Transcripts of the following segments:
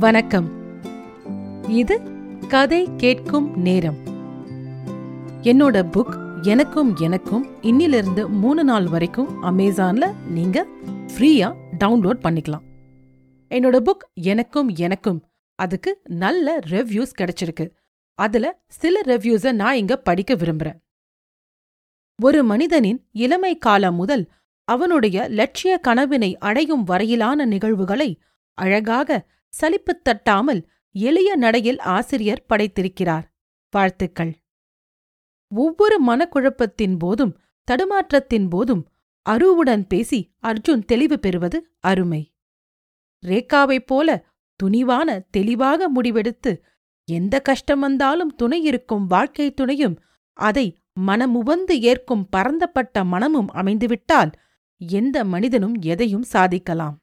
வணக்கம். இது கதை கேட்கும் நேரம். என்னோட புக் எனக்கும் எனக்கும் இன்னிலிருந்து மூணு நாள் வரைக்கும் அமேசான்ல நீங்க ஃப்ரீயா டவுன்லோட் பண்ணிக்கலாம். என்னோட புக் எனக்கும் எனக்கும் அதுக்கு நல்ல ரெவ்யூஸ் கிடைச்சிருக்கு. அதுல சில ரெவ்யூஸை நான் இங்க படிக்க விரும்புறேன். ஒரு மனிதனின் இளமை காலம் முதல் அவனுடைய லட்சிய கனவினை அடையும் வரையிலான நிகழ்வுகளை அழகாக சலிப்புத் தட்டாமல் எளிய நடையில் ஆசிரியர் படைத்திருக்கிறார். வாழ்த்துக்கள். ஒவ்வொரு மனக்குழப்பத்தின் போதும் தடுமாற்றத்தின் போதும் அருவுடன் பேசி அர்ஜுன் தெளிவு பெறுவது அருமை. ரேகாவைப் போல துணிவான தெளிவாக முடிவெடுத்து எந்த கஷ்டம் வந்தாலும் துணை இருக்கும் வாழ்க்கை துணையும் அதை மனமுவந்து ஏற்கும் பரந்தப்பட்ட மனமும் அமைந்துவிட்டால் எந்த மனிதனும் எதையும் சாதிக்கலாம்.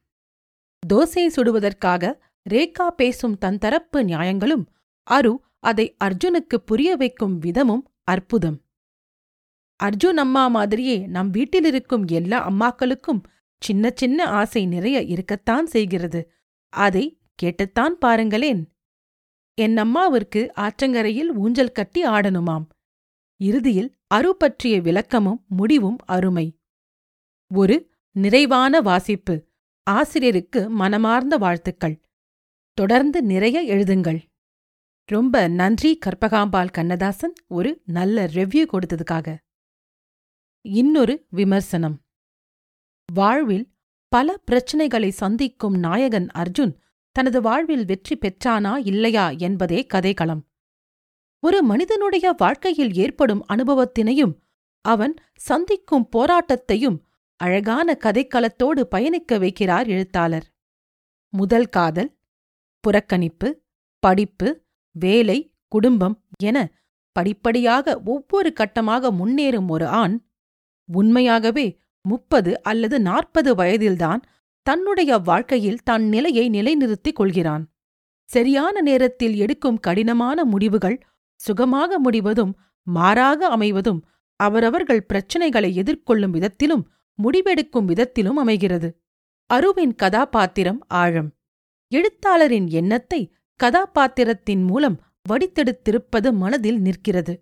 தோசை சுடுவதற்காக ரேகா பேசும் தன் தரப்பு நியாயங்களும் அரு அதை அர்ஜுனுக்கு புரிய வைக்கும் விதமும் அற்புதம். அர்ஜுன் அம்மா மாதிரியே நம் வீட்டிலிருக்கும் எல்லா அம்மாக்களுக்கும் சின்ன சின்ன ஆசை நிறைய இருக்கத்தான் செய்கிறது. அதை கேட்டுத்தான் பாருங்களேன். என் அம்மாவிற்கு ஆற்றங்கரையில் ஊஞ்சல் கட்டி ஆடணுமாம். இறுதியில் அரு பற்றிய விளக்கமும் முடிவும் அருமை. ஒரு நிறைவான வாசிப்பு. ஆசிரியருக்கு மனமார்ந்த வாழ்த்துக்கள். தொடர்ந்து நிறைய எழுதுங்கள். ரொம்ப நன்றி கற்பகாம்பாள் கண்ணதாசன் ஒரு நல்ல ரெவ்யூ கொடுத்ததுக்காக. இன்னொரு விமர்சனம். வாழ்வில் பல பிரச்சனைகளை சந்திக்கும் நாயகன் அர்ஜுன் தனது வாழ்வில் வெற்றி பெற்றானா இல்லையா என்பதே கதைக்களம். ஒரு மனிதனுடைய வாழ்க்கையில் ஏற்படும் அனுபவத்தினையும் அவன் சந்திக்கும் போராட்டத்தையும் அழகான கதைக்களத்தோடு பயணிக்க வைக்கிறார் எழுத்தாளர். முதல் காதல் புறக்கணிப்பு படிப்பு வேலை குடும்பம் என படிப்படியாக ஒவ்வொரு கட்டமாக முன்னேறும் ஒரு ஆண் உண்மையாகவே முப்பது அல்லது நாற்பது வயதில்தான் தன்னுடைய வாழ்க்கையில் தன் நிலையை நிலைநிறுத்திக் கொள்கிறான். சரியான நேரத்தில் எடுக்கும் கடினமான முடிவுகள் சுகமாக முடிவதும் மாறாக அமைவதும் அவரவர்கள் பிரச்சனைகளை எதிர்கொள்ளும் விதத்திலும் முடிவெடுக்கும் விதத்திலும் அமைகிறது. அருவின் கதாபாத்திரம் ஆழம். எழுத்தாளரின் எண்ணத்தை கதாபாத்திரத்தின் மூலம் வடித்தெடுத்திருப்பது மனதில் நிற்கிறது.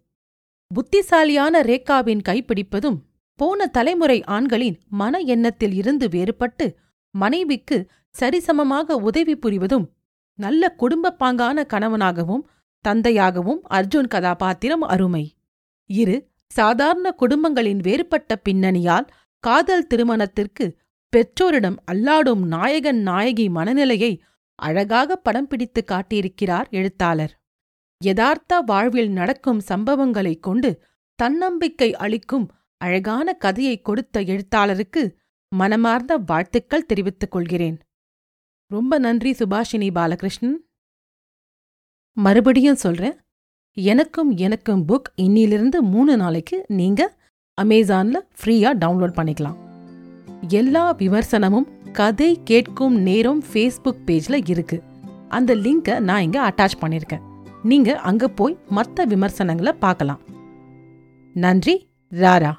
புத்திசாலியான ரேகாவின் கைப்பிடிப்பதும் போன தலைமுறை ஆண்களின் மன எண்ணத்தில் இருந்து வேறுபட்டு மனைவிக்கு சரிசமமாக உதவி புரிவதும் நல்ல குடும்பப் பாங்கான கணவனாகவும் தந்தையாகவும் அர்ஜுன் கதாபாத்திரம் அருமை. இரு சாதாரண குடும்பங்களின் வேறுபட்ட பின்னணியால் காதல் திருமணத்திற்கு பெற்றோரிடம் அல்லாடும் நாயகன் நாயகி மனநிலையை அழகாக படம் பிடித்து காட்டியிருக்கிறார் எழுத்தாளர். யதார்த்த வாழ்வில் நடக்கும் சம்பவங்களைக் கொண்டு தன்னம்பிக்கை அளிக்கும் அழகான கதையை கொடுத்த எழுத்தாளருக்கு மனமார்ந்த வாழ்த்துக்கள் தெரிவித்துக் கொள்கிறேன். ரொம்ப நன்றி சுபாஷினி பாலகிருஷ்ணன். மறுபடியும் சொல்றேன் எனக்கும் எனக்கும் புக் இன்னிலிருந்து மூணு நாளைக்கு நீங்க அமேசான்ல ஃப்ரீயா டவுன்லோட் பண்ணிக்கலாம். எல்லா விமர்சனமும் கதை கேட்கும் நேரம் ஃபேஸ்புக் பேஜ்ல இருக்கு. அந்த லிங்கை நான் இங்க அட்டாச் பண்ணியிருக்கேன் நீங்க அங்க போய் மற்ற விமர்சனங்களை பார்க்கலாம். நன்றி ராரா.